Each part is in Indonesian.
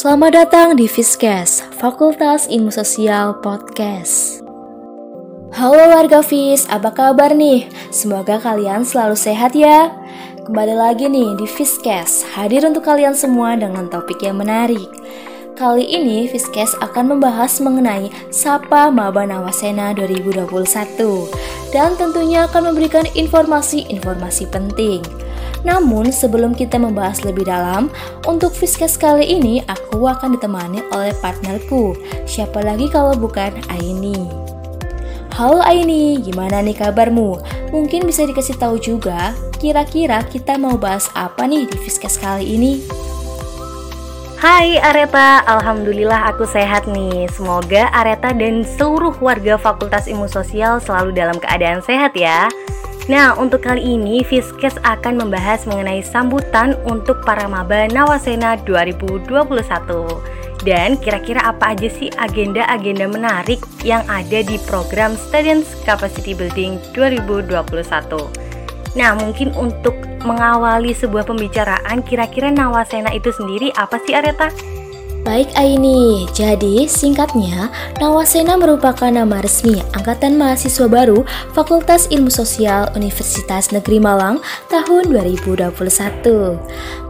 Selamat datang di Fiskes, Fakultas Ilmu Sosial Podcast. Halo warga FIS, apa kabar nih? Semoga kalian selalu sehat ya. Kembali lagi nih di Fiskes, hadir untuk kalian semua dengan topik yang menarik. Kali ini Fiskes akan membahas mengenai Sapa Maba Nawasena 2021 dan tentunya akan memberikan informasi-informasi penting. Namun sebelum kita membahas lebih dalam, untuk Fiskes kali ini aku akan ditemani oleh partnerku. Siapa lagi kalau bukan Aini. Halo Aini, gimana nih kabarmu? Mungkin bisa dikasih tahu juga, kira-kira kita mau bahas apa nih di Fiskes kali ini? Hai Areta, Alhamdulillah aku sehat nih Semoga Areta dan seluruh warga Fakultas Ilmu Sosial selalu dalam keadaan sehat ya Nah, untuk kali ini Fiskes akan membahas mengenai sambutan untuk para maba Nawasena 2021 dan kira-kira apa aja sih agenda-agenda menarik yang ada di program Students Capacity Building 2021 Nah, mungkin untuk mengawali sebuah pembicaraan, kira-kira Nawasena itu sendiri apa sih Areta? Baik Aini, jadi singkatnya Nawasena merupakan nama resmi Angkatan Mahasiswa Baru Fakultas Ilmu Sosial Universitas Negeri Malang tahun 2021.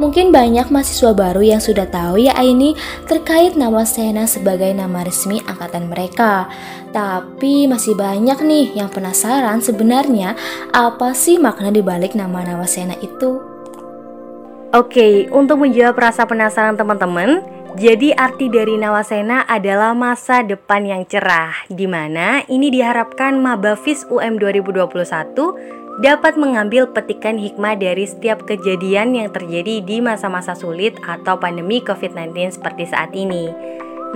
Mungkin banyak mahasiswa baru yang sudah tahu ya Aini terkait Nawasena sebagai nama resmi angkatan mereka. Tapi masih banyak nih yang penasaran sebenarnya apa sih makna dibalik nama Nawasena itu? Oke, untuk menjawab rasa penasaran teman-teman, jadi arti dari Nawasena adalah masa depan yang cerah, di mana ini diharapkan Mabafis UM 2021 dapat mengambil petikan hikmah dari setiap kejadian yang terjadi di masa-masa sulit atau pandemi COVID-19 seperti saat ini.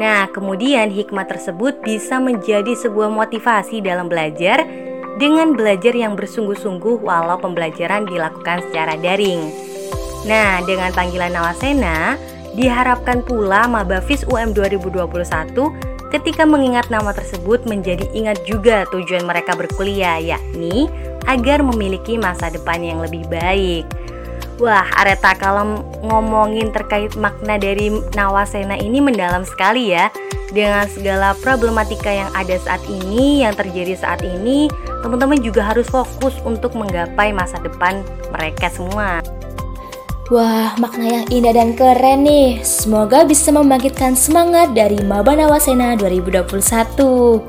Nah, kemudian hikmah tersebut bisa menjadi sebuah motivasi dalam belajar dengan belajar yang bersungguh-sungguh walau pembelajaran dilakukan secara daring. Nah, dengan panggilan Nawasena, Diharapkan pula Mabafis UM 2021 ketika mengingat nama tersebut menjadi ingat juga tujuan mereka berkuliah yakni agar memiliki masa depan yang lebih baik. Wah, Areta kalau ngomongin terkait makna dari Nawasena ini mendalam sekali ya. Dengan segala problematika yang ada saat ini, yang terjadi saat ini, teman-teman juga harus fokus untuk menggapai masa depan mereka semua. Wah, makna yang indah dan keren nih. Semoga bisa membangkitkan semangat dari Maba Nawasena 2021.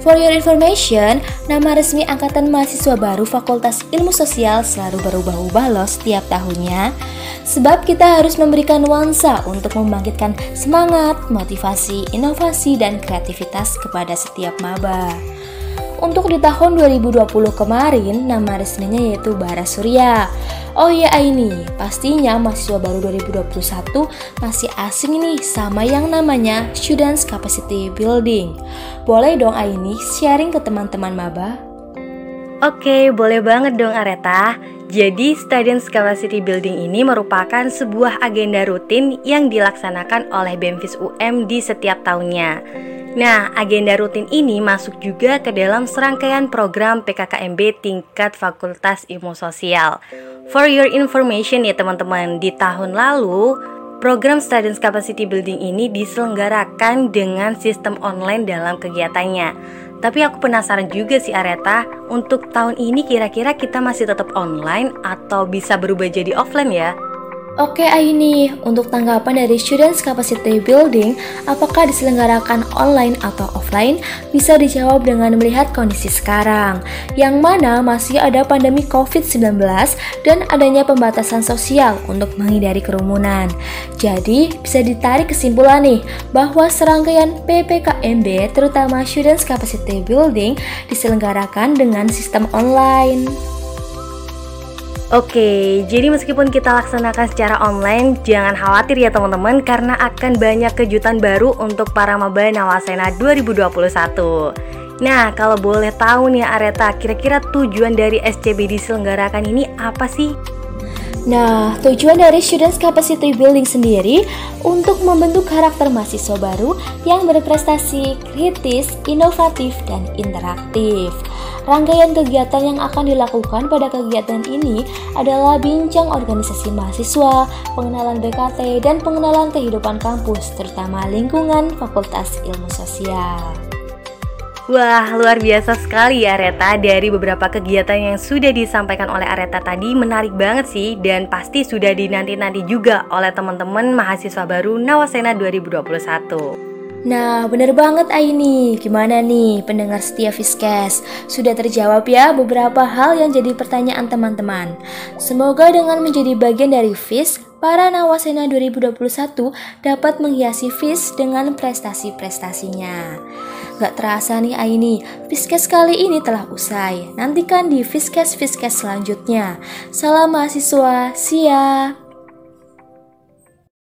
For your information, nama resmi Angkatan Mahasiswa Baru Fakultas Ilmu Sosial selalu berubah-ubah loh setiap tahunnya. Sebab kita harus memberikan nuansa untuk membangkitkan semangat, motivasi, inovasi, dan kreativitas kepada setiap maba. Untuk di tahun 2020 kemarin, nama resminya yaitu Bara Surya. Oh iya Aini, pastinya mahasiswa baru 2021 masih asing nih sama yang namanya Students Capacity Building. Boleh dong Aini sharing ke teman-teman maba? Oke, boleh banget dong Areta. Jadi, Students Capacity Building ini merupakan sebuah agenda rutin yang dilaksanakan oleh BEMFIS UM di setiap tahunnya. Nah, agenda rutin ini masuk juga ke dalam serangkaian program PKKMB tingkat Fakultas Ilmu Sosial. For your information ya teman-teman, di tahun lalu program Students Capacity Building ini diselenggarakan dengan sistem online dalam kegiatannya. Tapi aku penasaran juga sih Areta, untuk tahun ini kira-kira kita masih tetap online atau bisa berubah jadi offline ya? Oke Aini, untuk tanggapan dari Students Capacity Building, apakah diselenggarakan online atau offline? Bisa dijawab dengan melihat kondisi sekarang, yang mana masih ada pandemi COVID-19 dan adanya pembatasan sosial untuk menghindari kerumunan. Jadi, bisa ditarik kesimpulan nih, bahwa serangkaian PPKMB, terutama Students Capacity Building, diselenggarakan dengan sistem online. Oke, jadi meskipun kita laksanakan secara online, jangan khawatir ya teman-teman karena akan banyak kejutan baru untuk para maba Nawasena 2021. Nah, kalau boleh tahu nih Areta, kira-kira tujuan dari SCB diselenggarakan ini apa sih? Nah, tujuan dari Students Capacity Building sendiri untuk membentuk karakter mahasiswa baru yang berprestasi, kritis, inovatif, dan interaktif. Rangkaian kegiatan yang akan dilakukan pada kegiatan ini adalah bincang organisasi mahasiswa, pengenalan BKT, dan pengenalan kehidupan kampus, terutama lingkungan Fakultas Ilmu Sosial. Wah, luar biasa sekali ya Areta Dari beberapa kegiatan yang sudah disampaikan oleh Areta tadi menarik banget sih Dan pasti sudah dinanti-nanti juga oleh teman-teman mahasiswa baru Nawasena 2021 Nah, bener banget Aini. Gimana nih pendengar setia Fiskes? Sudah terjawab ya beberapa hal yang jadi pertanyaan teman-teman. Semoga dengan menjadi bagian dari FIS, para Nawasena 2021 dapat menghiasi FIS dengan prestasi-prestasinya. Gak terasa nih Aini, Fiskes kali ini telah usai. Nantikan di Fiskes-Fiskes selanjutnya. Salam mahasiswa, siap!